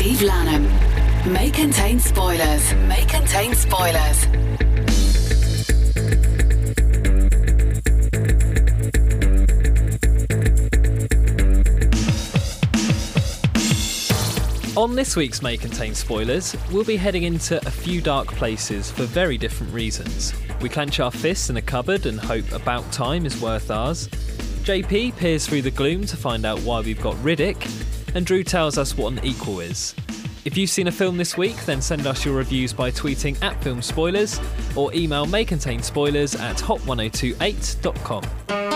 Steve Lanham. May contain spoilers. May contain spoilers. On this week's May Contain Spoilers, we'll be heading into a few dark places for very different reasons. We clench our fists in a cupboard and hope About Time is worth ours. JP peers through the gloom to find out why we've got Riddick, and Drew tells us what an equal is. If you've seen a film this week, then send us your reviews by tweeting at Film Spoilers or email may contain spoilers at hot1028.com.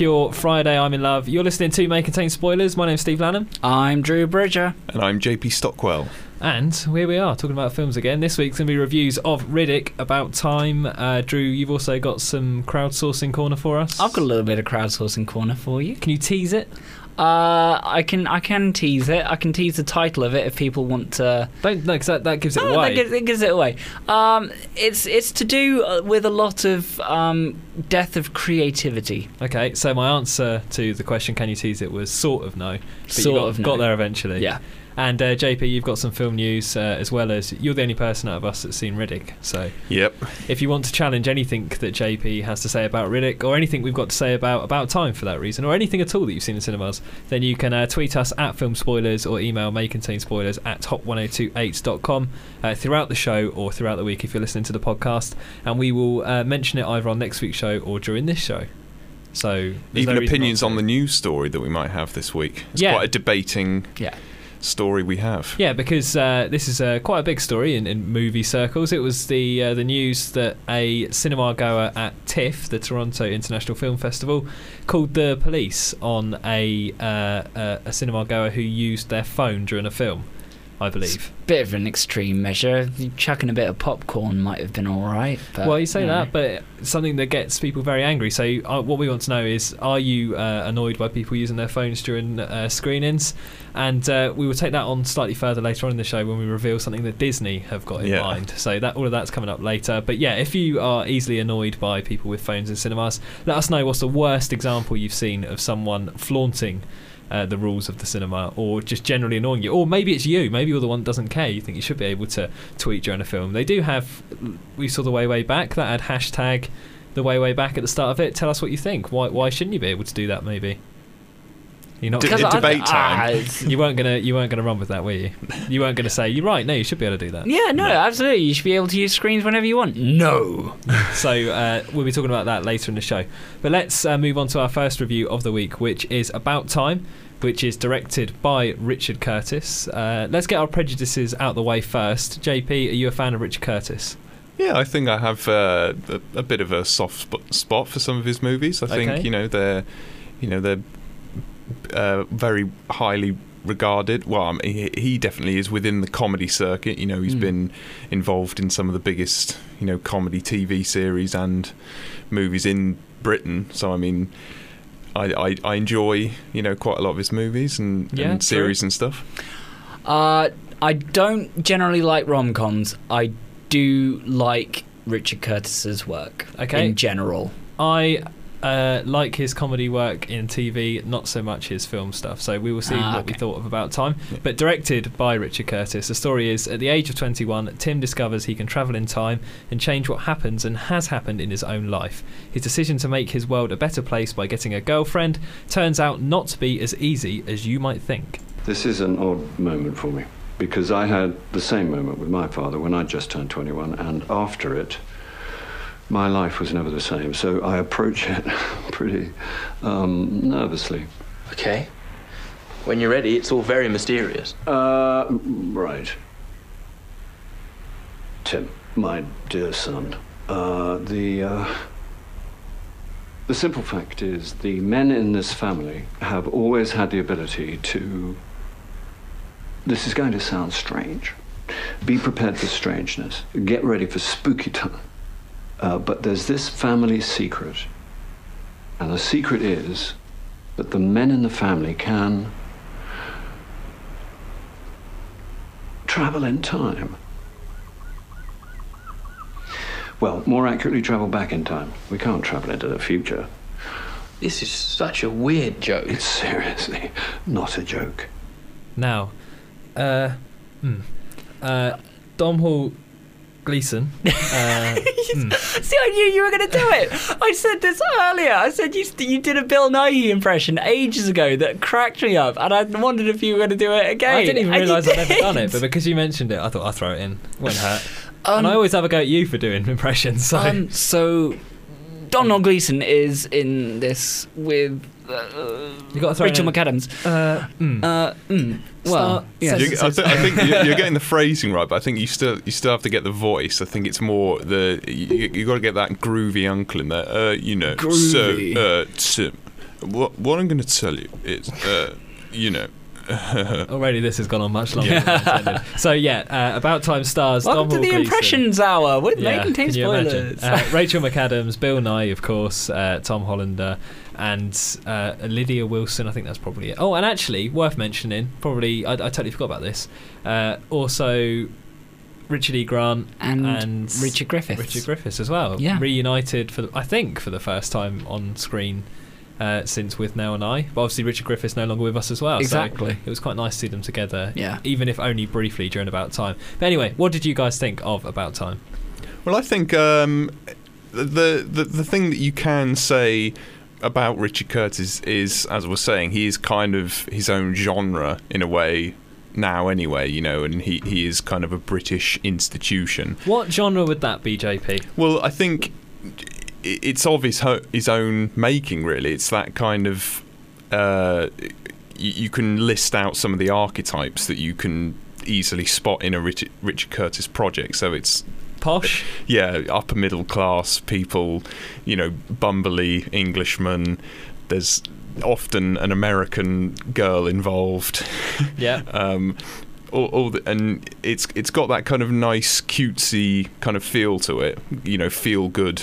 Cure, Friday, I'm in love. You're listening to May Contain Spoilers. My name's Steve Lanham. I'm Drew Bridger. And I'm JP Stockwell. And here we are talking about films again. This week's going to be reviews of Riddick, About Time. Uh, Drew, you've also got some crowdsourcing corner for us. I've got a little bit of crowdsourcing corner for you. Can you tease it? Uh, I can I can tease it. I can tease the title of it if people want to. Don't no, because that, that gives it Oh, away. that gives, it gives it away. Um, it's it's to do uh, with a lot of um, death of creativity. Okay, so my answer to the question, can you tease it, was sort of no. But Sort you got, of no. got there eventually. Yeah. And uh, JP, you've got some film news uh, as well as you're the only person out of us that's seen Riddick. So Yep. if you want to challenge anything that JP has to say about Riddick, or anything we've got to say about About Time for that reason, or anything at all that you've seen in cinemas, then you can uh, tweet us at Film Spoilers or email may contain spoilers at hot1028.com uh, throughout the show or throughout the week if you're listening to the podcast, and we will uh, mention it either on next week's show or during this show. So Even no opinions on the news story that we might have this week. It's Yeah. quite a debating Yeah. Story we have. Yeah, because uh, this is uh, quite a big story in, in movie circles. It was the uh, the news that a cinema goer at TIFF, the Toronto International Film Festival, called the police on a uh, a cinema goer who used their phone during a film. I believe. Bit of an extreme measure. Chucking a bit of popcorn might have been all right. But, well, you say you know. that, but something that gets people very angry. So, uh, what we want to know is: Are you uh, annoyed by people using their phones during uh, screenings? And uh, we will take that on slightly further later on in the show when we reveal something that Disney have got in Yeah. mind. So that all of that's coming up later. But yeah, if you are easily annoyed by people with phones in cinemas, let us know what's the worst example you've seen of someone flaunting. Uh, the rules of the cinema, or just generally annoying you, or maybe it's you. Maybe you're the one that doesn't care. You think you should be able to tweet during a film. They do have. We saw the way way back that had hashtag the way way back at the start of it. Tell us what you think. Why why shouldn't you be able to do that? Maybe you're not. D- Because I- debate ah, time. it's- you weren't gonna you weren't gonna run with that, were you? You weren't gonna say you're right. No, you should be able to do that. yeah, no, absolutely. You should be able to use screens whenever you want. No. So uh, we'll be talking about that later in the show. But let's uh, move on to our first review of the week, which is About Time, which is directed by Richard Curtis. Uh, let's get our prejudices out the way first. JP, are you a fan of Richard Curtis? Yeah, I think I have uh, a, a bit of a soft sp- spot for some of his movies. I think you know they're, you know they're uh, very highly regarded. Well, I mean, he, definitely is within the comedy circuit. You know, he's Mm. been involved in some of the biggest you know comedy TV series and movies in Britain. So I mean. I, I, I enjoy you know quite a lot of his movies and, Yeah, and series and stuff. Uh, I don't generally like rom coms. I do like Richard Curtis's work Okay. in general. I uh, like his comedy work in TV, not so much his film stuff. So we will see Ah, what we thought of About Time. But directed by Richard Curtis. The story is at the age of 21, Tim discovers he can travel in time and change what happens and has happened in his own life. His decision to make his world a better place by getting a girlfriend turns out not to be as easy as you might think. This is an odd moment for me because I had the same moment with my father when I just turned 21, and after it, my life was never the same. So I approach it pretty um, nervously. Okay. When you're ready, it's all very mysterious. Uh, right. Tim, my dear son, uh, the. Uh, the simple fact is, the men in this family have always had the ability to. This is going to sound strange. Be prepared for strangeness. Get ready for spooky time. Uh, but there's this family secret. And the secret is that the men in the family can travel in time. Well, more accurately, travel back in time. We can't travel into the future. This is such a weird joke. It's seriously not a joke. Now, uh, hmm, uh, Domhnall Gleeson. Uh, hmm. See, I knew you were going to do it. I said this earlier. I said you you did a Bill Nighy impression ages ago that cracked me up, and I wondered if you were going to do it again. I didn't even realise I'd ever done it, but because you mentioned it, I thought I'd throw it in. Won't hurt. Um, and I always have a go at you for doing impressions. So Um, so, Donald Gleeson is in this with uh, Rachel in, McAdams. Uh, mm. Uh, mm, well, Start yeah. I, th- I think you're, you're getting the phrasing right, but I think you still you still have to get the voice. I think it's more the you, you got to get that groovy uncle in there. Uh, you know, Groovy. so uh, Tim, what what I'm going to tell you is, uh, you know, Already, this has gone on much longer than intended. So yeah, uh, about time stars. Welcome to the Gleeson. impressions hour with Yeah, making can you imagine? spoilers. Uh, Rachel McAdams, Bill Nighy, of course, uh, Tom Hollander, and uh, Lydia Wilson. I think that's probably it. Oh, and actually, worth mentioning, probably I, I totally forgot about this. Uh, also, Richard E. Grant and, and Richard Griffiths. Richard Griffiths as well. Yeah. reunited for I think for the first time on screen. Uh, since Withnail and I, but obviously Richard Griffiths no longer with us as well. so Exactly. it was quite nice to see them together, Yeah. even if only briefly during About Time. But anyway, what did you guys think of About Time? Well, I think um, the, the the thing that you can say about Richard Curtis is, as I was saying, he is kind of his own genre in a way now, anyway. You know, and he he is kind of a British institution. What genre would that be, JP? Well, I think it's of his ho- his own making. Really, it's that kind of. Uh, you, you can list out some of the archetypes that you can easily spot in a Richard, Richard Curtis project. So it's Posh? yeah, upper middle class people, you know, bumbly Englishmen. There's often an American girl involved. Yeah. um, all, all the, and it's it's got that kind of nice cutesy kind of feel to it. You know, feel good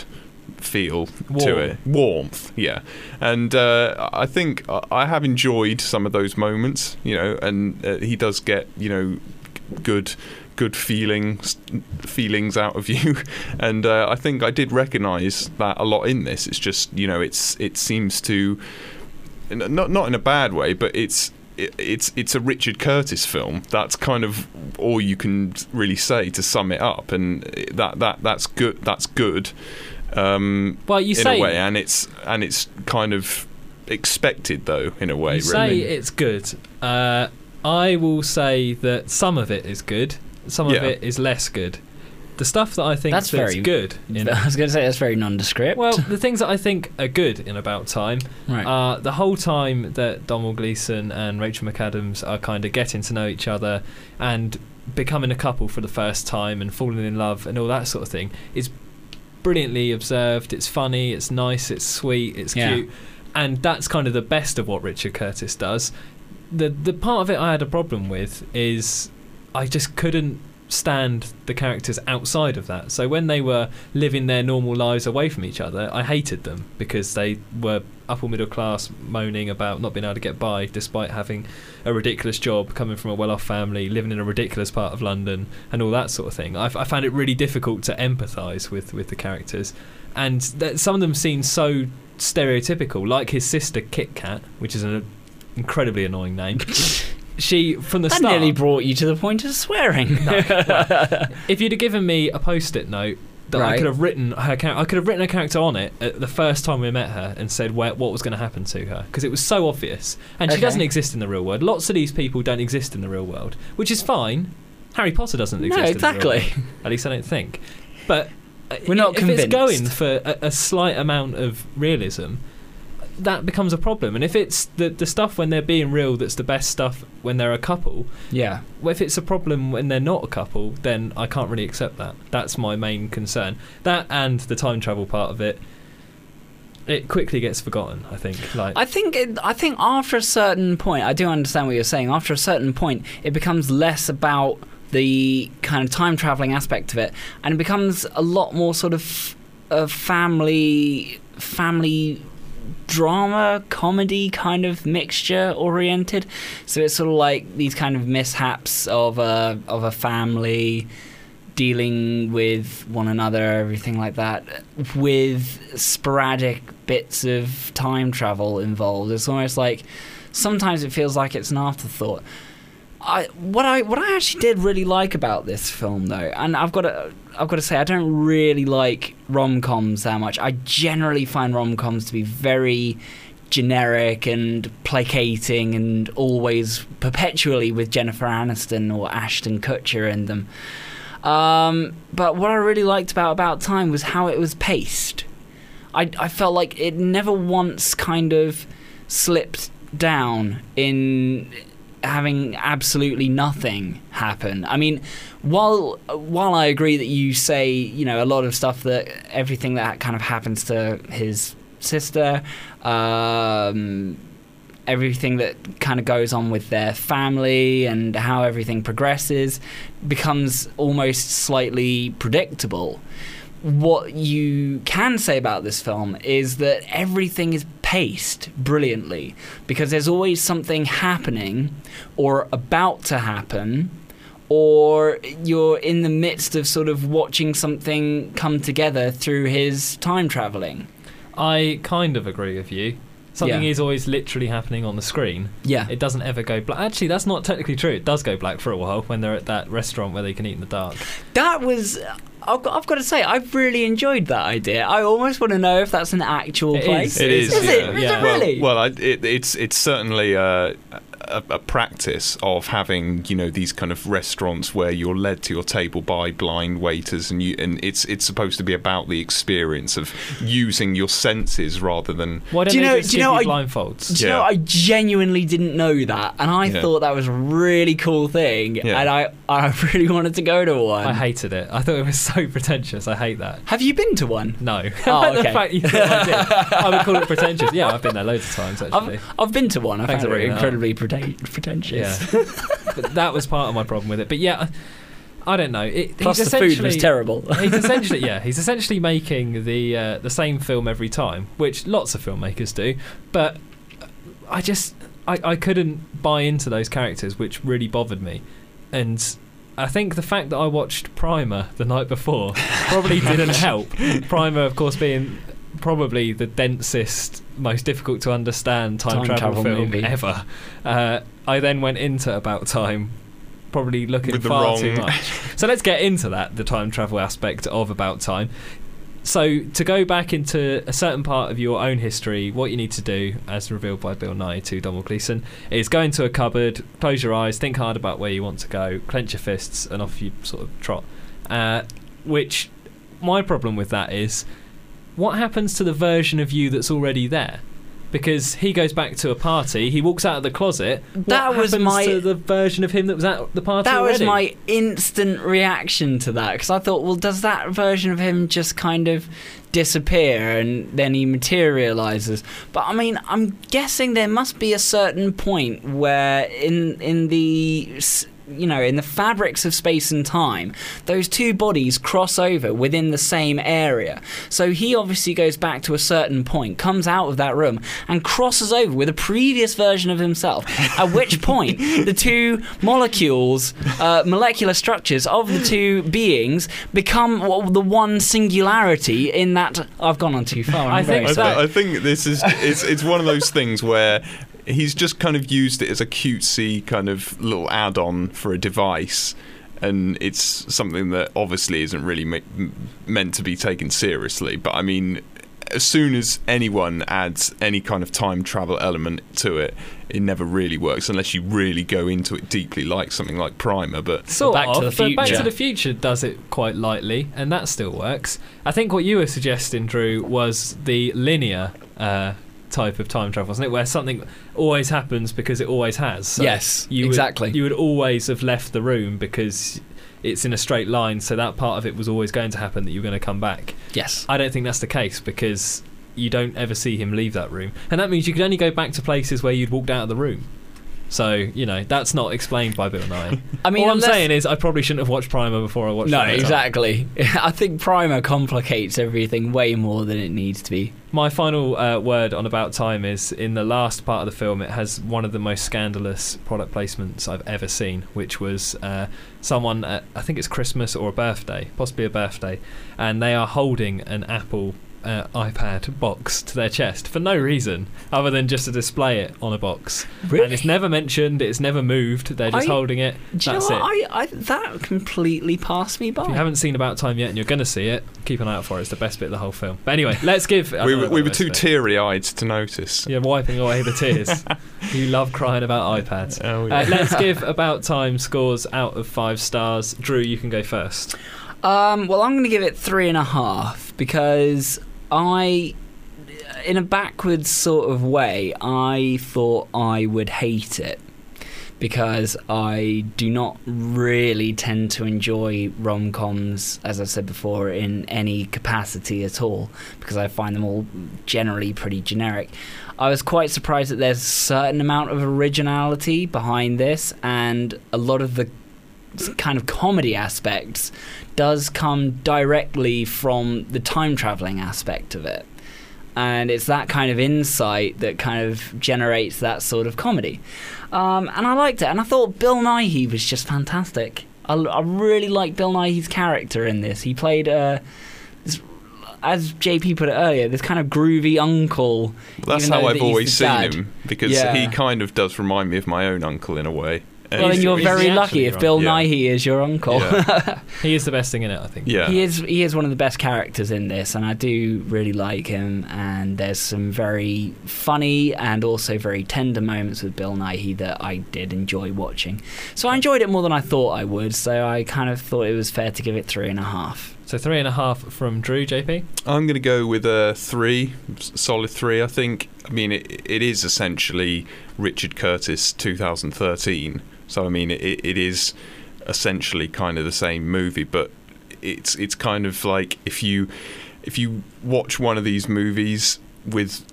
feel to it, warmth. Yeah, and uh, I think I- I have enjoyed some of those moments. You know, and uh, he does get you know good good feelings feelings out of you. And uh, I think I did recognize that a lot in this. It's just you know it's it seems to not not in a bad way but it's it, it's it's a Richard Curtis film. That's kind of all you can really say to sum it up. And that that that's good that's good um Well, you in say a way. And it's and it's kind of expected though in a way you say it's good. Uh, I will say that some of it is good, some Yeah. of it is less good. The stuff that I think That's that's, very- good. In, I was going to say that's very nondescript. well, the things that I think are good in About Time right. Uh, the whole time that Donald Gleeson and Rachel McAdams are kind of getting to know each other and becoming a couple for the first time and falling in love and all that sort of thing is brilliantly observed. It's funny, it's nice, it's sweet, it's Yeah. cute, and that's kind of the best of what Richard Curtis does. The the part of it I had a problem with is I just couldn't stand the characters outside of that. So when they were living their normal lives away from each other, I hated them because they were upper middle class moaning about not being able to get by despite having a ridiculous job, coming from a well off family, living in a ridiculous part of London, and all that sort of thing. I found it really difficult to empathise with, with the characters. And some of them seem so stereotypical, like his sister Kit Kat, which is an incredibly annoying name. she, from the that start. nearly brought you to the point of swearing. if you'd have given me a post-it note that I could have written her char- I could have written a character on it the first time we met her and said where, what was going to happen to her because it was so obvious and she Okay. doesn't exist in the real world. Lots of these people don't exist in the real world, which is fine. Harry Potter doesn't No, exist. In the real exactly. At least I don't think. But uh, We're not if convinced. it's going for a, a slight amount of realism, that becomes a problem. And if it's the the stuff when they're being real that's the best stuff when they're a couple, yeah. well, if it's a problem when they're not a couple, then I can't really accept that. That's my main concern. That and the time travel part of it, it quickly gets forgotten. I think. Like, I think it, I think after a certain point, I do understand what you're saying. After a certain point, it becomes less about the kind of time traveling aspect of it, and it becomes a lot more sort of a family family drama comedy kind of mixture oriented. So it's sort of like these kind of mishaps of a of a family dealing with one another, everything like that, with sporadic bits of time travel involved. It's almost like sometimes it feels like it's an afterthought. I what I what I actually did really like about this film though, and I've got to I've got to say I don't really like rom coms that much. I generally find rom coms to be very generic and placating and always perpetually with Jennifer Aniston or Ashton Kutcher in them. Um, but what I really liked about About Time was how it was paced. I, I felt like it never once kind of slipped down in having absolutely nothing happen. I mean, while while I agree that you say you know a lot of stuff that everything that kind of happens to his sister, um, everything that kind of goes on with their family and how everything progresses becomes almost slightly predictable. What you can say about this film is that everything is paced brilliantly because there's always something happening or about to happen or you're in the midst of sort of watching something come together through his time traveling. I kind of agree with you. Something Yeah. is always literally happening on the screen. Yeah. It doesn't ever go black. Actually, that's not technically true. It does go black for a while when they're at that restaurant where they can eat in the dark. That was. I've got, I've got to say, I've really enjoyed that idea. I almost want to know if that's an actual It place. is. It is. Is yeah. it? Is Yeah. it really? Well, well I, it, it's it's certainly uh, a, a practice of having you know these kind of restaurants where you're led to your table by blind waiters, and you and it's it's supposed to be about the experience of using your senses rather than Why don't Do you know- just do you know, you I- blindfolds? Do you know, I genuinely didn't know that, and I Yeah. thought that was a really cool thing, Yeah. and I, I really wanted to go to one. I hated it. I thought it was so pretentious. I hate that. Have you been to one? No. Oh, the okay. fact you I did. I would call it pretentious. Yeah, I've been there loads of times actually. I've, I've been to one. I Thanks found for it bringing incredibly preten- pretentious. Yeah. but that was part of my problem with it. But yeah, I I don't know. It, Plus, he's the food was essentially- terrible. he's essentially yeah he's essentially making the uh, the same film every time which lots of filmmakers do but i just I, I couldn't buy into those characters which really bothered me and i think the fact that i watched primer the night before probably didn't help primer of course being probably the densest most difficult to understand time, Time travel, travel film movie. ever. Uh, i then went into about time probably looking With far too much. So let's get into that the time travel aspect of about time. So to go back into a certain part of your own history what you need to do as revealed by bill nighy to donald gleeson is go into a cupboard close your eyes think hard about where you want to go clench your fists and off you sort of trot. Uh, which my problem with that is what happens to the version of you that's already there because he goes back to a party, he walks out of the closet. That what was happens my- to the version of him that was at the party That was already? my instant reaction to that because I thought, well, does that version of him just kind of disappear and then he materializes? But I mean, I'm guessing there must be a certain point where in in the s- you know in the fabrics of space and time those two bodies cross over within the same area so he obviously goes back to a certain point comes out of that room and crosses over with a previous version of himself at which point the two molecules uh, molecular structures of the two beings become well, the one singularity in that i've gone on too far I'm I think I, so. sorry. I think this is it's it's one of those things where he's just kind of used it as a cutesy kind of little add-on for a device and it's something that obviously isn't really ma- m- meant to be taken seriously but i mean as soon as anyone adds any kind of time travel element to it it never really works unless you really go into it deeply like something like primer but Sort Back to of, the but Back to the Future does it quite lightly, and that still works. I think what you were suggesting, Drew, was the linear uh, type of time travel, wasn't it? Where something always happens because it always has. So Yes, you would- exactly. you would always have left the room because it's in a straight line, so that part of it was always going to happen that you were going to come back. yes I don't think that's the case because you don't ever see him leave that room, and that means you could only go back to places where you'd walked out of the room. So you know that's not explained by Bill Nighy. I mean, All I'm unless- saying is I probably shouldn't have watched Primer before I watched. No, Avatar. exactly. I think Primer complicates everything way more than it needs to be. My final uh, word on About Time is in the last part of the film, it has one of the most scandalous product placements I've ever seen, which was uh, someone, at, I think it's Christmas or a birthday, possibly a birthday, and they are holding an Apple uh, iPad box to their chest for no reason other than just to display it on a box. Really? And it's never mentioned, it's never moved, they're just I- holding it. Do you That's know it. what? I, I, that completely passed me by. If you haven't seen About Time yet and you're going to see it, keep an eye out for it. It's the best bit of the whole film. But anyway, let's give. We were, we were too teary eyed to notice. You're wiping away the tears. you love crying about iPads. Oh, Uh, let's give About Time scores out of five stars. Drew, you can go first. Um, well, I'm going to give it three and a half because I, in a backwards sort of way, I thought I would hate it because I do not really tend to enjoy rom coms, as I've said before, in any capacity at all because I find them all generally pretty generic. I was quite surprised that there's a certain amount of originality behind this, and a lot of the kind of comedy aspects does come directly from the time traveling aspect of it. And it's that kind of insight that kind of generates that sort of comedy. Um, and I liked it. And I thought Bill Nighy was just fantastic. I, I really like Bill Nighy's character in this. He played, uh, this, as JP put it earlier, this kind of groovy uncle. That's how I've always seen dad. him because Yeah. he kind of does remind me of my own uncle in a way. And Well, then you're very lucky if. Bill Yeah. Nighy is your uncle. Yeah. He is the best thing in it, I think. yeah. He is he is one of the best characters in this, and I do really like him. And there's some very funny and also very tender moments with Bill Nighy that I did enjoy watching. So I enjoyed it more than I thought I would. So I kind of thought it was fair to give it three and a half. So three and a half from Drew, JP. I'm going to go with a three, solid three. I think. I mean, it, it is essentially Richard Curtis 2013. So I mean, it, it is essentially kind of the same movie, but it's it's kind of like if you if you watch one of these movies with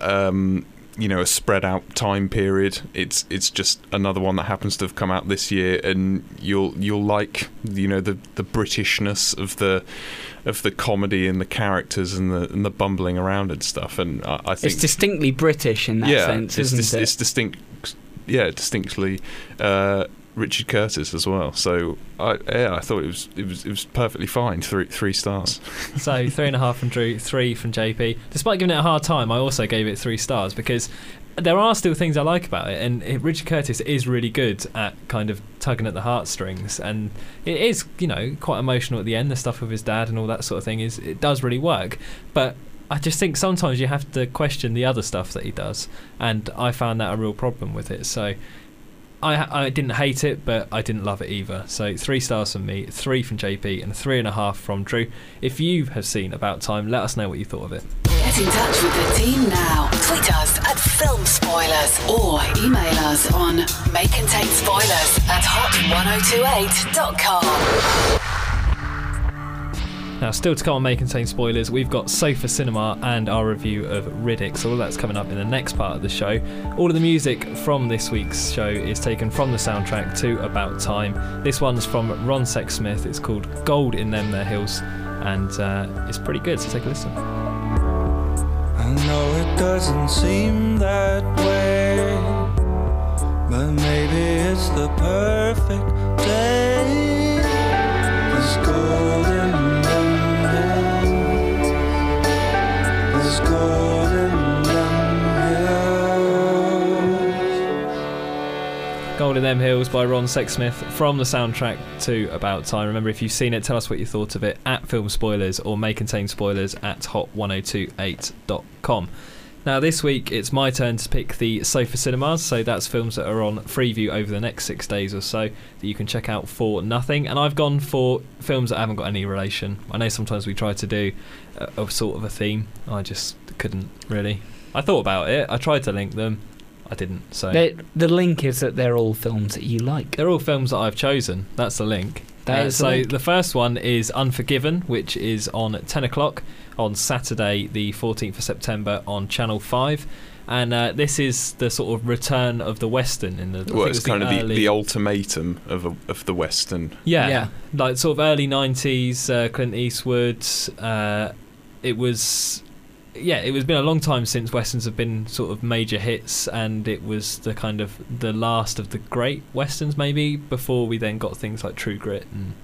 um, you know a spread out time period, it's it's just another one that happens to have come out this year, and you'll you'll like you know the the Britishness of the of the comedy and the characters and the and the bumbling around and stuff. And I, I think It's distinctly British in that yeah, sense, isn't dis- it? it's distinct. Yeah, distinctly uh, Richard Curtis as well. So I yeah, I thought it was it was it was perfectly fine. Three three stars. So three and a half from Drew, three from JP. Despite giving it a hard time, I also gave it three stars because there are still things I like about it, and Richard Curtis is really good at kind of tugging at the heartstrings, and it is you know quite emotional at the end. The stuff with his dad and all that sort of thing is it does really work, but. I just think sometimes you have to question the other stuff that he does, and I found that a real problem with it. So I, I didn't hate it, but I didn't love it either. So three stars from me, three from JP, and three and a half from Drew. If you have seen About Time, let us know what you thought of it. Get in touch with the team now. Tweet us at Film Spoilers or email us on at hot1028.com. Now, still to come on May Contain Spoilers, we've got Sofa Cinema and our review of Riddick. So all that's coming up in the next part of the show. All of the music from this week's show is taken from the soundtrack to About Time. This one's from Ron Sexsmith. It's called Gold in Them There Hills, and uh, it's pretty good. So take a listen. I know it doesn't seem that way, but maybe it's the perfect day. There's gold gold in them hills. By Ron Sexsmith from the soundtrack to About Time. Remember, if you've seen it, tell us what you thought of it at Film Spoilers or May Contain Spoilers at hot1028.com. Now, this week it's my turn to pick the Sofa Cinemas, so that's films that are on Freeview over the next six days or so that you can check out for nothing. And I've gone for films that haven't got any relation. I know sometimes we try to do a, a sort of a theme, I just couldn't really. I thought about it, I tried to link them, I didn't. So They- the link is that they're all films that you like. they're all films that I've chosen. That's the link. That Uh, so the first one is Unforgiven, which is on at 10 o'clock on Saturday, the 14th of September on Channel 5. and uh, this is the sort of return of the western in the. I Well, think it it's was kind of the, early- the ultimatum of a, of the western. yeah, Yeah. like sort of early '90s, uh, Clint Eastwood. Uh, it was, yeah, it was been a long time since westerns have been sort of major hits, and it was the kind of the last of the great westerns, maybe before we then got things like True Grit and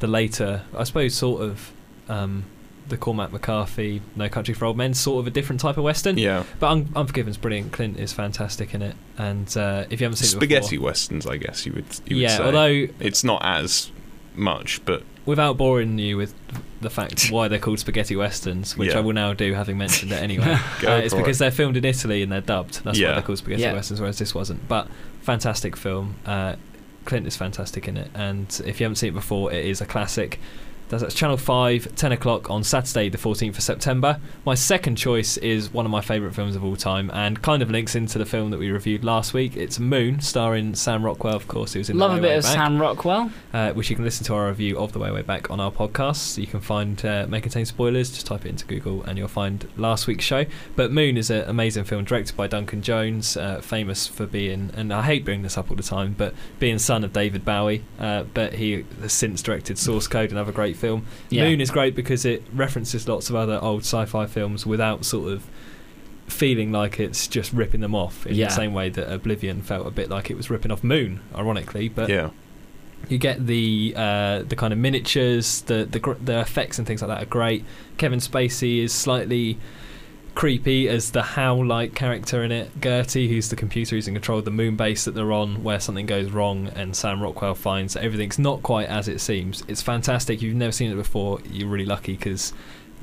the later, I suppose, sort of. Um, the Cormac McCarthy, No Country for Old Men, sort of a different type of western. Yeah, But Un- Unforgiven's brilliant. Clint is fantastic in it, and uh, if you haven't seen spaghetti it before, westerns, I guess you would. You yeah. would say. Although it's not as much, but without boring you with the fact why they're called spaghetti westerns, which Yeah. I will now do, having mentioned it anyway. Uh, it's because it. they're filmed in Italy and they're dubbed. That's why they're called spaghetti Yeah. westerns, whereas this wasn't. But fantastic film. Uh, Clint is fantastic in it, and if you haven't seen it before, it is a classic. That's Channel 5, 10 o'clock on Saturday, the 14th of September. My second choice is one of my favourite films of all time and kind of links into the film that we reviewed last week. It's Moon, starring Sam Rockwell, of course, who's in Love The a bit of Back Sam Rockwell. uh, which you can listen to our review of The Way Way Back on our podcast. You can find uh, May Contain Spoilers, just type it into Google and you'll find last week's show. But Moon is an amazing film directed by Duncan Jones, uh, famous for being, and I hate bringing this up all the time, but being son of David Bowie. Uh, but he has since directed Source Code, another great film. Yeah. Moon is great because it references lots of other old sci fi films without sort of feeling like it's just ripping them off in Yeah. the same way that Oblivion felt a bit like it was ripping off Moon, ironically. But yeah, you get the uh, the kind of miniatures, the, the gr- the effects and things like that are great. Kevin Spacey is slightly creepy as the HAL-like character in it. Gertie, who's the computer who's in control of the moon base that they're on, where something goes wrong, and Sam Rockwell finds that everything's not quite as it seems. It's fantastic. If you've never seen it before, you're really lucky because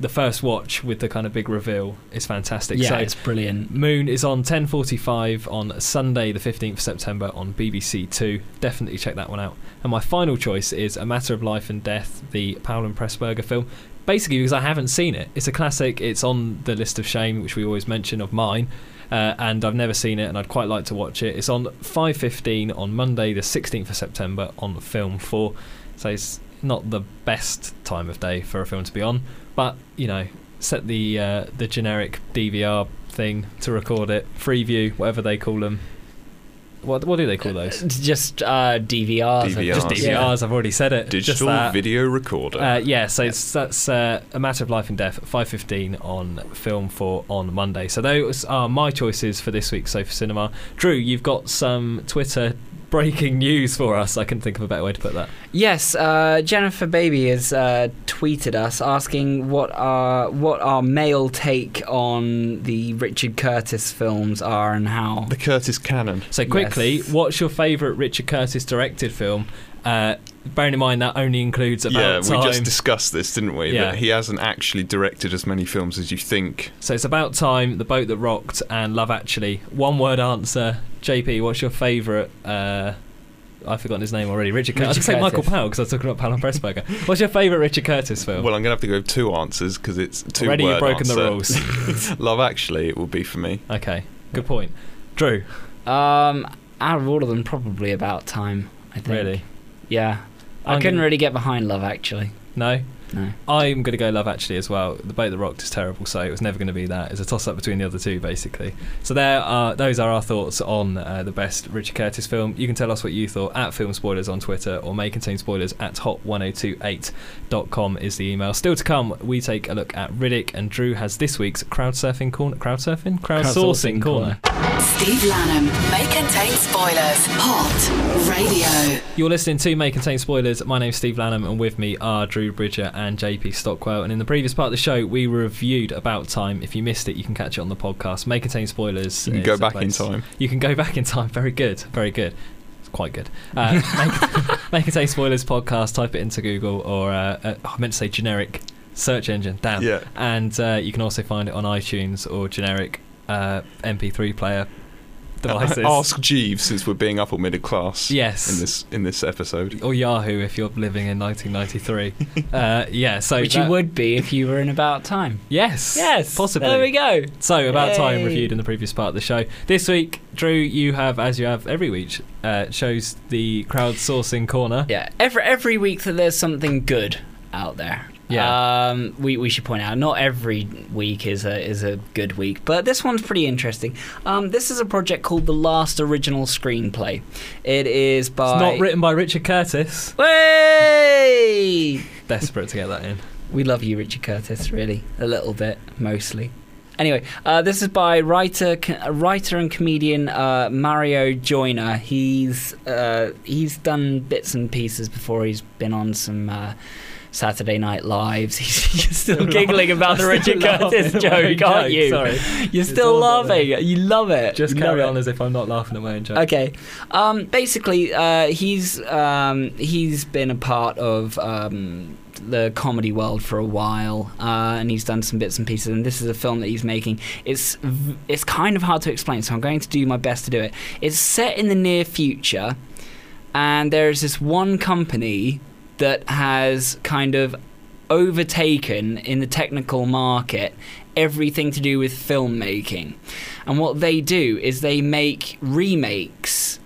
the first watch with the kind of big reveal is fantastic. Yeah, so it's brilliant. Moon is on 10:45 on Sunday, the 15th of September on BBC Two. Definitely check that one out. And my final choice is A Matter of Life and Death, the Powell and Pressburger film. Basically, because I haven't seen it. It's a classic. It's on the list of shame, which we always mention of mine. Uh, and I've never seen it, and I'd quite like to watch it. It's on 5:15 on Monday, the 16th of September, on Film Four. So it's not the best time of day for a film to be on, but you know, set the uh, the generic DVR thing to record it, Freeview, whatever they call them. What what do they call those? Just uh, DVRs. DVRs. Just Yeah. I've already said it. Digital video recorder. Uh, yeah, so it's, that's uh, a matter of life and death. Five fifteen on Film Four on Monday. So those are my choices for this week's Sofa Cinema. Drew, you've got some Twitter breaking news for us. I couldn't think of a better way to put that. Yes, uh, Jennifer Baby has uh, tweeted us asking what our what our male take on the Richard Curtis films are and how. the Curtis canon. So quickly, Yes. what's your favourite Richard Curtis directed film? Uh, bearing in mind that only includes about yeah, time. we just discussed this, didn't we? Yeah. That he hasn't actually directed as many films as you think. So it's about time, The Boat That Rocked, and Love Actually. One word answer. JP, what's your favourite? Uh, I've forgotten his name already. Richard. Curtis. I was Richard going to say Michael Powell because I was talking about Powell and Pressburger. what's your favourite Richard Curtis film? Well, I'm going to have to go with two answers because it's two Already word you've broken the rules. Love Actually, it will be for me. okay, good point. Drew, Um, out of all of them, probably about time. I think. really? Yeah. I couldn't gonna- really get behind Love Actually. No? No. I'm going to go Love Actually as well. The Boat That Rocked is terrible, so it was never going to be that. It's a toss up between the other two, basically. So there are those are our thoughts on uh, the best Richard Curtis film. You can tell us what you thought at Film Spoilers on Twitter or may contain spoilers at hot1028.com is the email. Still to come, we take a look at Riddick, and Drew has this week's crowd surfing corner. Crowd surfing? Crowdsourcing Crowdsourcing corner. Steve Lanham may contain spoilers. Hot Radio. You're listening to May Contain Spoilers. My name's Steve Lanham, and with me are Drew Bridger and JP Stockwell. And in the previous part of the show, we reviewed About Time. If you missed it, you can catch it on the podcast. May Contain Spoilers. You can go back in place. time. You can go back in time. Very good. Very good. It's quite good. Uh, May, May Contain Spoilers podcast. Type it into Google or uh, uh, I meant to say generic search engine. Damn. Yeah. And uh, you can also find it on iTunes or generic uh, MP3 player devices. Ask Jeeves since we're being upper middle class. Yes. In this in this episode. or Yahoo if you're living in 1993. uh, yeah, so Which that- you would be if you were in About Time. Yes, Yes. possibly. There we go. So about time reviewed in the previous part of the show. This week, Drew, you have, as you have every week, uh, shows the crowdsourcing corner. Yeah. Every every week that there's something good out there. Yeah. Um, we we should point out not every week is a is a good week, but this one's pretty interesting. Um, this is a project called the Last Original Screenplay. It is by It's not written by Richard Curtis. Way! Desperate to get that in. We love you, Richard Curtis. Really, a little bit, mostly. Anyway, uh, this is by writer, co- writer and comedian uh, Mario Joyner. He's uh, he's done bits and pieces before. He's been on some uh, Saturday Night Lives. He's, he's still giggling about the Richard Curtis laughing at my own joke, aren't you? Sorry. You're still laughing. You love it. Just You carry on as if I'm not laughing at my own joke. Okay. Um, basically, uh, he's um, he's been a part of um, the comedy world for a while, uh, and he's done some bits and pieces. And this is a film that he's making. It's v- it's kind of hard to explain, so I'm going to do my best to do it. It's set in the near future, and there's this one company that has kind of overtaken in the technical market everything to do with filmmaking. And what they do is they make remakes,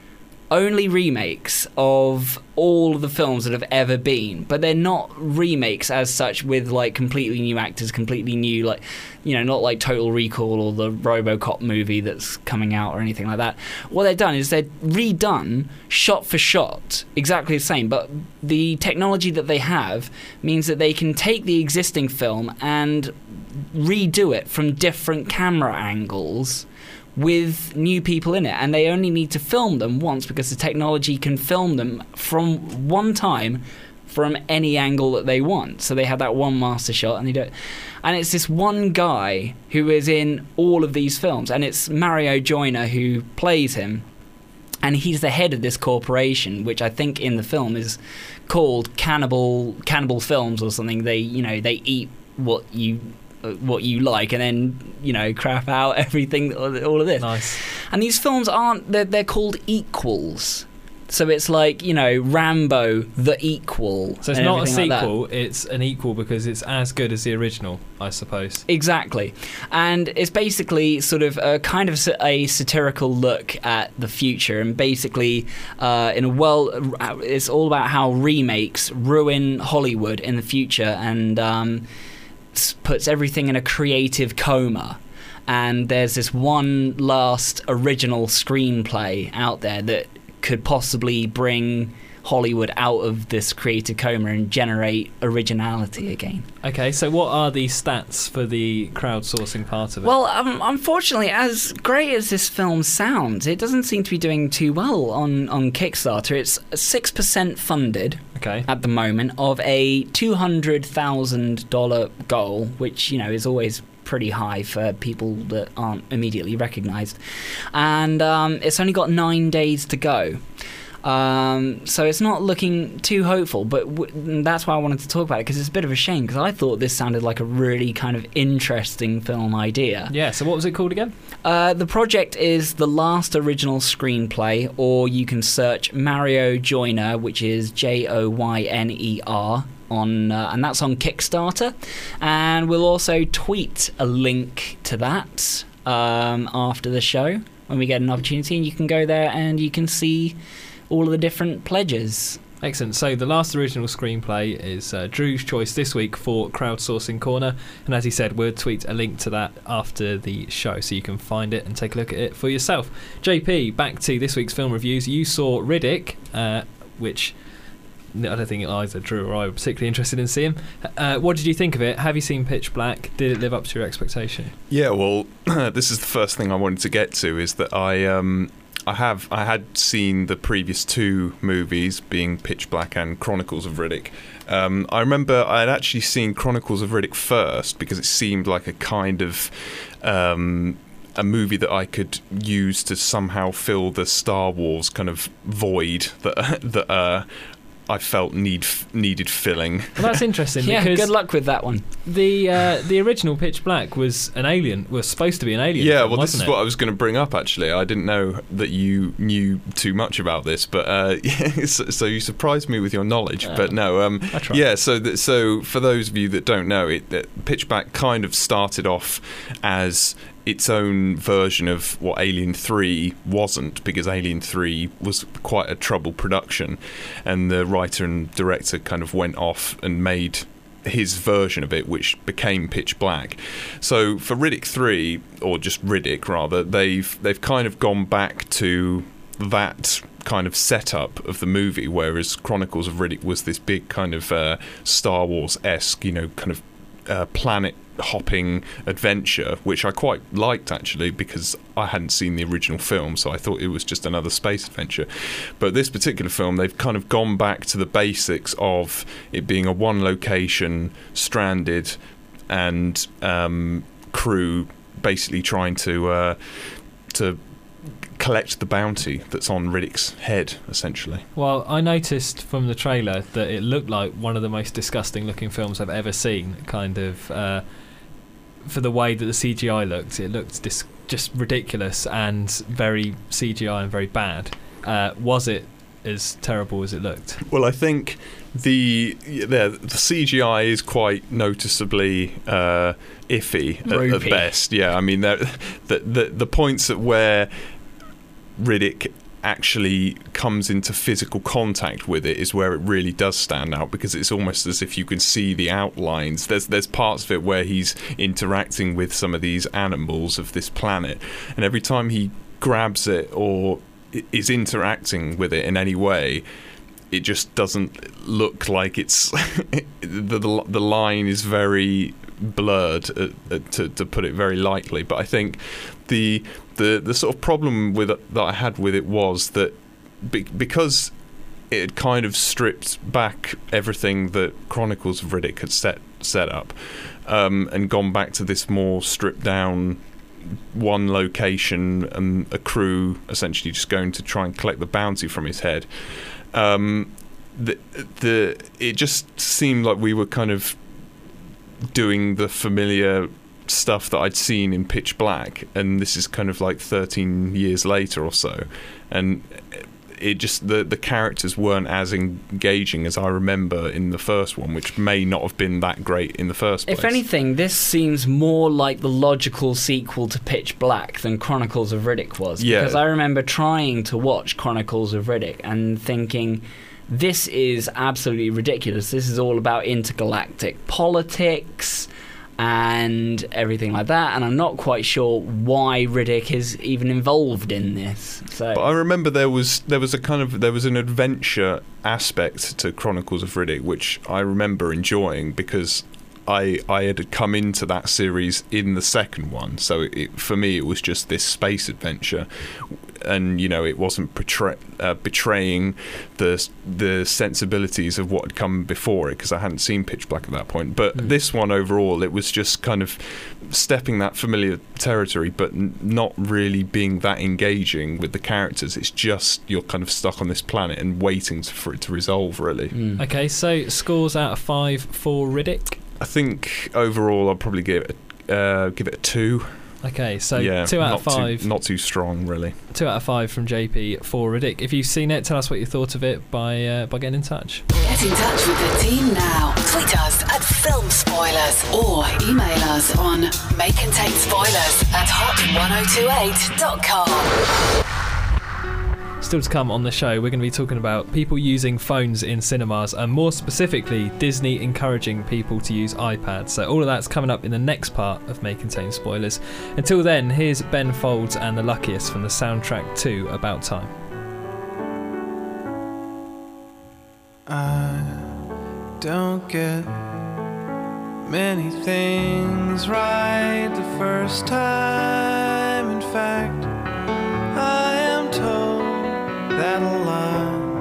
only remakes of all the films that have ever been, but they're not remakes as such with like completely new actors, completely new like you know, not like Total Recall or the RoboCop movie that's coming out or anything like that. What they've done is they're redone shot for shot, exactly the same, but the technology that they have means that they can take the existing film and redo it from different camera angles with new people in it and they only need to film them once because the technology can film them from one time from any angle that they want. So they have that one master shot and they do and it's this one guy who is in all of these films and it's Mario Joyner who plays him and he's the head of this corporation which I think in the film is called Cannibal Cannibal Films or something. They you know they eat what you what you like and then you know crap out everything all of this Nice. and these films aren't they're, they're called equals so it's like you know Rambo the equal So it's not a everything like sequel, it's an equal because it's as good as the original, I suppose. Exactly. And it's basically sort of a kind of a satirical look at the future. And basically, uh, in a world, it's all about how remakes ruin Hollywood in the future and um, puts everything in a creative coma. And there's this one last original screenplay out there that could possibly bring Hollywood out of this creative coma and generate originality again. Okay, so what are the stats for the crowdsourcing part of it? Well, um, unfortunately, as great as this film sounds, it doesn't seem to be doing too well on, on Kickstarter. It's 6% funded okay. at the moment of a $200,000 goal, which, you know, is always pretty high for people that aren't immediately recognized. And um, it's only got nine days to go. Um, so it's not looking too hopeful, but w- that's why I wanted to talk about it because it's a bit of a shame because I thought this sounded like a really kind of interesting film idea. Yeah, so what was it called again? Uh, the project is the last original screenplay, or you can search Mario Joyner, which is J O Y N E R. On, uh, and that's on Kickstarter, and we'll also tweet a link to that um, after the show when we get an opportunity, and you can go there and you can see all of the different pledges. Excellent. So the last original screenplay is uh, Drew's choice this week for crowdsourcing corner, and as he said, we'll tweet a link to that after the show, so you can find it and take a look at it for yourself. JP, back to this week's film reviews. You saw Riddick, uh, which I don't think either Drew or I were particularly interested in seeing. Uh, what did you think of it? Have you seen Pitch Black? Did it live up to your expectation? Yeah, well, this is the first thing I wanted to get to is that I um, I have I had seen the previous two movies, being Pitch Black and Chronicles of Riddick. Um, I remember I had actually seen Chronicles of Riddick first because it seemed like a kind of um, a movie that I could use to somehow fill the Star Wars kind of void that that uh, I felt need needed filling. Well, that's interesting yeah, because good luck with that one. the uh, the original Pitch Black was an alien, was supposed to be an alien. Yeah, film, well, this is it? what I was going to bring up. Actually, I didn't know that you knew too much about this, but uh, yeah, so, so you surprised me with your knowledge. Uh, but no, um, yeah. So, th- so for those of you that don't know, it Pitch Black kind of started off as its own version of what Alien 3 wasn't because Alien 3 was quite a troubled production and the writer and director kind of went off and made his version of it, which became Pitch Black. So for Riddick Three, or just Riddick rather, they've they've kind of gone back to that kind of setup of the movie, whereas Chronicles of Riddick was this big kind of uh, Star Wars esque, you know, kind of uh, planet hopping adventure, which I quite liked actually because I hadn't seen the original film, so I thought it was just another space adventure. But this particular film, they've kind of gone back to the basics of it being a one location, stranded, and um, crew basically trying to uh, to collect the bounty that's on Riddick's head, essentially. Well, I noticed from the trailer that it looked like one of the most disgusting looking films I've ever seen. Kind of uh, for the way that the CGI looked, it looked dis- just ridiculous and very CGI and very bad. Uh, was it as terrible as it looked? Well, I think the the, the CGI is quite noticeably uh, iffy at, at, best. Yeah, I mean the, the the the points at where Riddick actually comes into physical contact with it is where it really does stand out because it's almost as if you can see the outlines. There's there's parts of it where he's interacting with some of these animals of this planet, and every time he grabs it or is interacting with it in any way, it just doesn't look like it's the, the the line is very blurred uh, uh, to to put it very lightly but i think the the the sort of problem with that i had with it was that be, because it had kind of stripped back everything that chronicles of riddick had set set up um, and gone back to this more stripped down one location and a crew essentially just going to try and collect the bounty from his head um, the the it just seemed like we were kind of doing the familiar stuff that I'd seen in Pitch Black, and this is kind of like 13 years later or so, and it just the the characters weren't as engaging as I remember in the first one, which may not have been that great in the first place. If anything, this seems more like the logical sequel to Pitch Black than Chronicles of Riddick was. Yeah. Because I remember trying to watch Chronicles of Riddick and thinking, this is absolutely ridiculous. This is all about intergalactic politics and everything like that. And I'm not quite sure why Riddick is even involved in this. So. But I remember there was there was a kind of there was an adventure aspect to Chronicles of Riddick, which I remember enjoying because I I had come into that series in the second one, so it, for me it was just this space adventure, and you know it wasn't portray, uh, betraying the the sensibilities of what had come before it because I hadn't seen Pitch Black at that point. But Mm. this one overall, it was just kind of stepping that familiar territory, but n- not really being that engaging with the characters. It's just you're kind of stuck on this planet and waiting to, for it to resolve. Really, Mm. Okay, so scores out of five for Riddick. I think overall I'll probably give it a, uh, give it a two. Okay, so yeah, two out of five. Too, not too strong, really. Two out of five from JP for Riddick. If you've seen it, tell us what you thought of it by uh, by getting in touch. Get in touch with the team now. Tweet us at Film Spoilers or email us on May Contain Spoilers at hot1028.com. Still to come on the show, we're going to be talking about people using phones in cinemas, and more specifically, Disney encouraging people to use iPads. So all of that's coming up in the next part of May Contain Spoilers. Until then, here's Ben Folds and the Luckiest from the soundtrack to About Time. I don't get many things right the first time. In fact, that lot.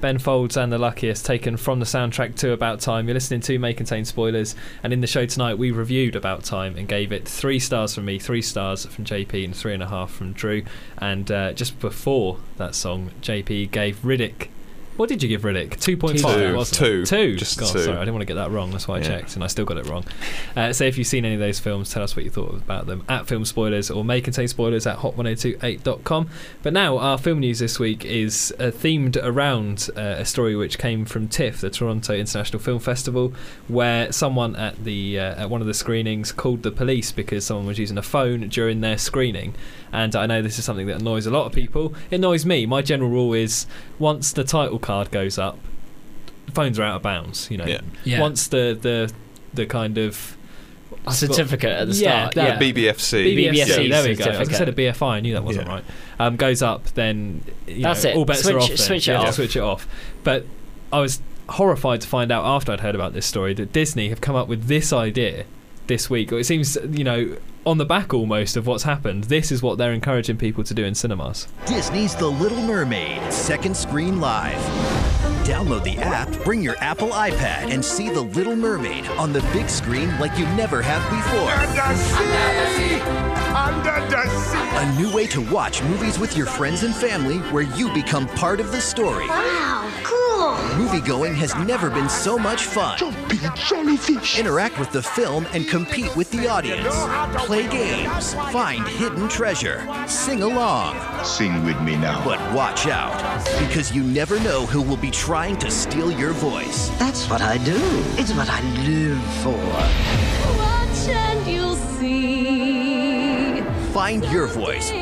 Ben Folds and the Luckiest, taken from the soundtrack to About Time. You're listening to May Contain Spoilers, and in the show tonight, we reviewed About Time and gave it three stars from me, three stars from JP, and three and a half from Drew. And uh, just before that song, JP gave Riddick What did you give Riddick? Two point Two. five, wasn't Two. Two. Just God, two. sorry, I didn't want to get that wrong. That's why I Yeah. checked, and I still got it wrong. Uh, so if you've seen any of those films, tell us what you thought about them at Film Spoilers or may contain spoilers at hot1028.com. But now our film news this week is uh, themed around uh, a story which came from TIFF, the Toronto International Film Festival, where someone at the uh, at one of the screenings called the police because someone was using a phone during their screening. And I know this is something that annoys a lot of people. It annoys me. My general rule is once the title card goes up, phones are out of bounds. You know, Yeah. Yeah. once the the the kind of A certificate at the Yeah, start. that- Yeah, BBFC. BBFC, Yeah. there we go. I said certificate. going a BFI, I knew that wasn't Yeah. right. Um, goes up, then you That's know, it. all bets Switch- are off. then. switch it Yeah, off. Switch it off. But I was horrified to find out after I'd heard about this story that Disney have come up with this idea this week. Or it seems, you know, on the back almost of what's happened. This is what they're encouraging people to do in cinemas. Disney's The Little Mermaid, second screen live. Download the app, bring your Apple iPad, and see The Little Mermaid on the big screen like you never have before. A new way to watch movies with your friends and family where you become part of the story. Wow, cool. Moviegoing has never been so much fun. Jumping jellyfish. Interact with the film and compete with the audience. Play games, find hidden treasure, sing along. Sing with me now. But watch out, because you never know who will be trying to steal your voice. That's what I do. It's what I live for. Watch and you'll see. Find your voice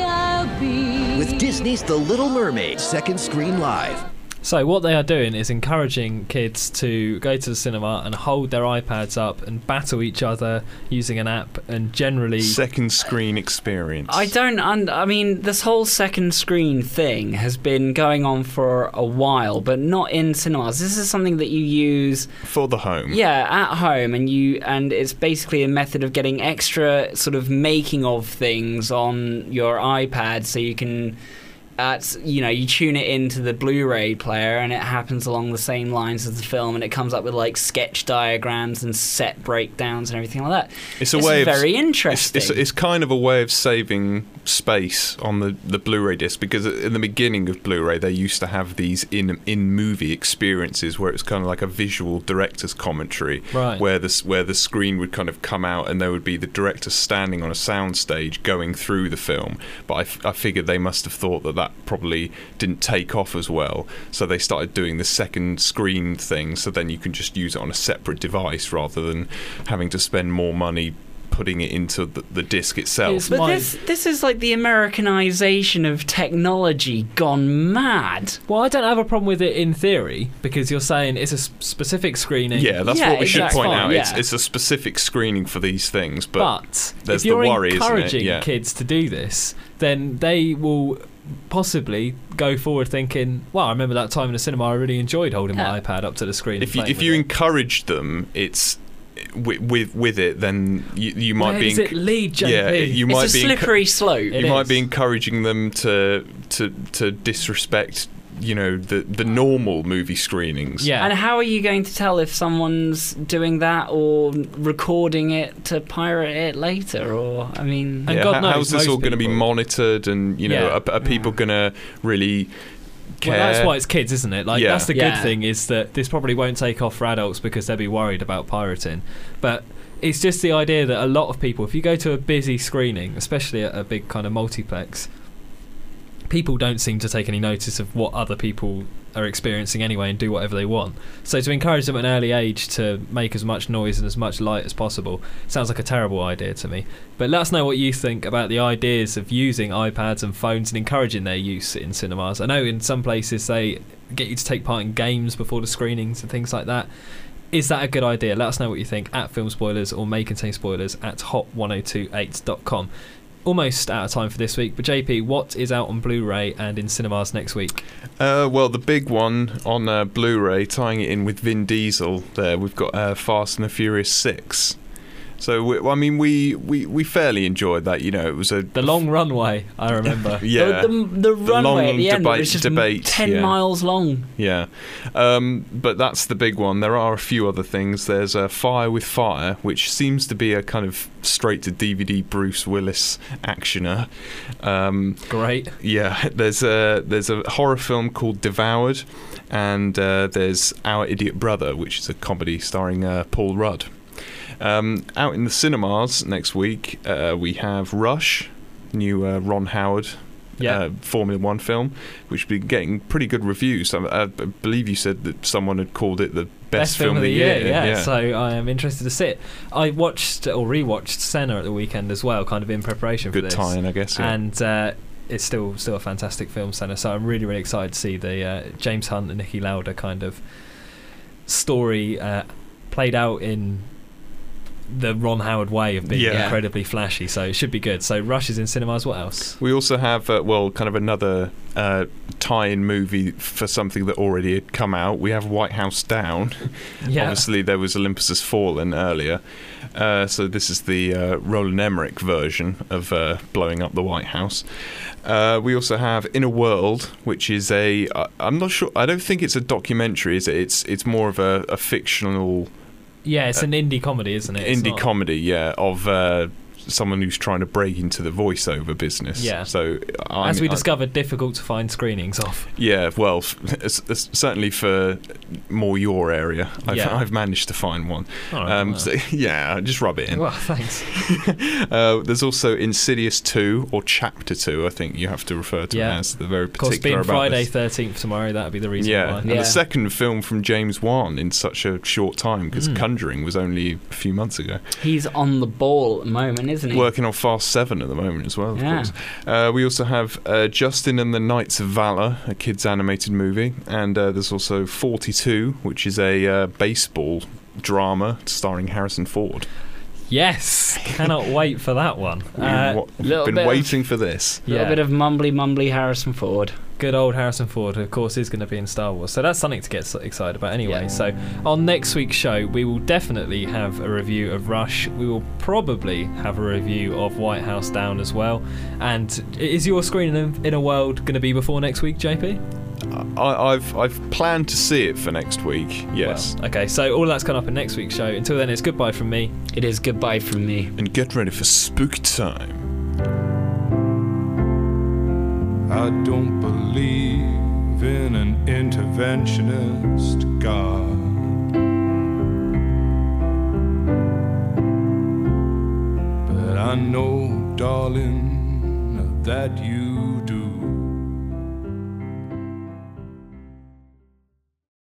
with Disney's The Little Mermaid, second screen live. So what they are doing is encouraging kids to go to the cinema and hold their iPads up and battle each other using an app and generally Second screen experience. I don't. Un- I mean, this whole second screen thing has been going on for a while, but not in cinemas. This is something that you use, for the home. yeah, at home, and you and it's basically a method of getting extra sort of making of things on your iPad, so you can. At, you know, you tune it into the Blu-ray player, and it happens along the same lines as the film, and it comes up with like sketch diagrams and set breakdowns and everything like that. It's a way of very it's, interesting. it's, it's kind of a way of saving space on the, the Blu-ray disc because in the beginning of Blu-ray they used to have these in in movie experiences where it was kind of like a visual director's commentary Right. where the where the screen would kind of come out and there would be the director standing on a soundstage going through the film but I, f- I figured they must have thought that that probably didn't take off as well so they started doing the second screen thing so then you can just use it on a separate device rather than having to spend more money putting it into the, the disc itself But my- this this is like the Americanization of technology gone mad. Well, I don't have a problem with it in theory because you're saying it's a specific screening. Yeah, that's Yeah, what we should point out. It's, yeah. it's a specific screening for these things, but, But there's if you're the worry, isn't it? encouraging Yeah. kids to do this, then they will possibly go forward thinking, "Well, I remember that time in the cinema. I really enjoyed holding my iPad up to the screen." if you if you it. encourage them, it's with with, with it, then you, you might Where be does enc- it lead, JP? yeah, you might it's a be enc- slippery slope. It you might is. be encouraging them to to to disrespect you know the the normal movie screenings. yeah, And how are you going to tell if someone's doing that or recording it to pirate it later? Or I mean, And Yeah, God how- knows how's this all going to be monitored? And you know, Yeah. are, are people mm. going to really care? Well, that's why it's kids, isn't it? Like Yeah. that's the Yeah. good thing is that this probably won't take off for adults because they'll be worried about pirating. But it's just the idea that a lot of people, if you go to a busy screening, especially at a big kind of multiplex, people don't seem to take any notice of what other people are experiencing anyway and do whatever they want. So to encourage them at an early age to make as much noise and as much light as possible sounds like a terrible idea to me. But let us know what you think about the ideas of using iPads and phones and encouraging their use in cinemas. I know in some places they get you to take part in games before the screenings and things like that. Is that a good idea? Let us know what you think at Film Spoilers or May Contain Spoilers at hot1028.com. Almost out of time for this week, but JP, what is out on Blu ray and in cinemas next week? Uh, well, the big one on uh, Blu-ray, tying it in with Vin Diesel. There, we've got uh, Fast and the Furious Six. So we, I mean, we, we we fairly enjoyed that. You know, it was a The long runway, I remember. yeah. The, the, the runway at the end debate- was just debate, ten yeah. miles long. Yeah, um, but that's the big one. There are a few other things. There's a Fire with Fire, which seems to be a kind of straight to DVD Bruce Willis actioner. Um, Great. yeah, there's a there's a horror film called Devoured, and uh, there's Our Idiot Brother, which is a comedy starring uh, Paul Rudd. Um, out in the cinemas next week, uh, we have Rush, new uh, Ron Howard Yeah. uh, Formula One film, which has been getting pretty good reviews. I, I believe you said that someone had called it the best, film, of the year. Yeah. yeah. So I am interested to see it. I watched or rewatched Senna at the weekend as well, kind of in preparation for good this. tie-in, I guess. Yeah. and uh, it's still still a fantastic film Senna. So I'm really really excited to see the uh, James Hunt and Niki Lauda kind of story uh, played out in the Ron Howard way of being Yeah. incredibly flashy. So it should be good. So Rush is in cinemas. What else? we also have, uh, well, kind of another uh, tie-in movie for something that already had come out. We have White House Down. Yeah. Obviously, there was Olympus Has Fallen earlier. Uh, so this is the uh, Roland Emmerich version of uh, blowing up the White House. Uh, we also have In a World, which is a I'm not sure. I don't think it's a documentary. Is it? It's it's more of a, a fictional Yeah, it's an indie comedy, isn't it? It's indie not- comedy. Yeah, of uh, someone who's trying to break into the voiceover business. Yeah. So I As we mean, I- discovered, difficult to find screenings of. yeah, well, f- it's- it's certainly for more your area, I've, Yeah. I've managed to find one. All right, um, well. so, yeah, just rub it in. Well, thanks. uh, there's also Insidious 2 or Chapter 2, I think you have to refer to Yeah. it as. The very particular. Of course, particular being about Friday thirteenth tomorrow, that'd be the reason Yeah, why. and Yeah. the second film from James Wan in such a short time because Mm. Conjuring was only a few months ago. He's on the ball at the moment, isn't he? Working on Fast 7 at the moment as well, of Yeah. course. Uh, we also have uh, Justin and the Knights of Valor, a kids' animated movie, and uh, there's also 42, which is a uh, baseball drama starring Harrison Ford. Yes, cannot wait for that one. We've Uh, been bit of- waiting for this. A little bit of mumbly mumbly Harrison Ford. Good old Harrison Ford, of course, is going to be in Star Wars. So that's something to get excited about anyway. Yeah. So on next week's show, we will definitely have a review of Rush. We will probably have a review of White House Down as well. And is your screen in, in a world going to be before next week, JP? I, I've I've planned to see it for next week. Yes, Well, okay, so all that's coming up in next week's show. Until then, it's goodbye from me. It is goodbye from me. and get ready for spook time. I don't believe in an interventionist God. But I know, darling, that you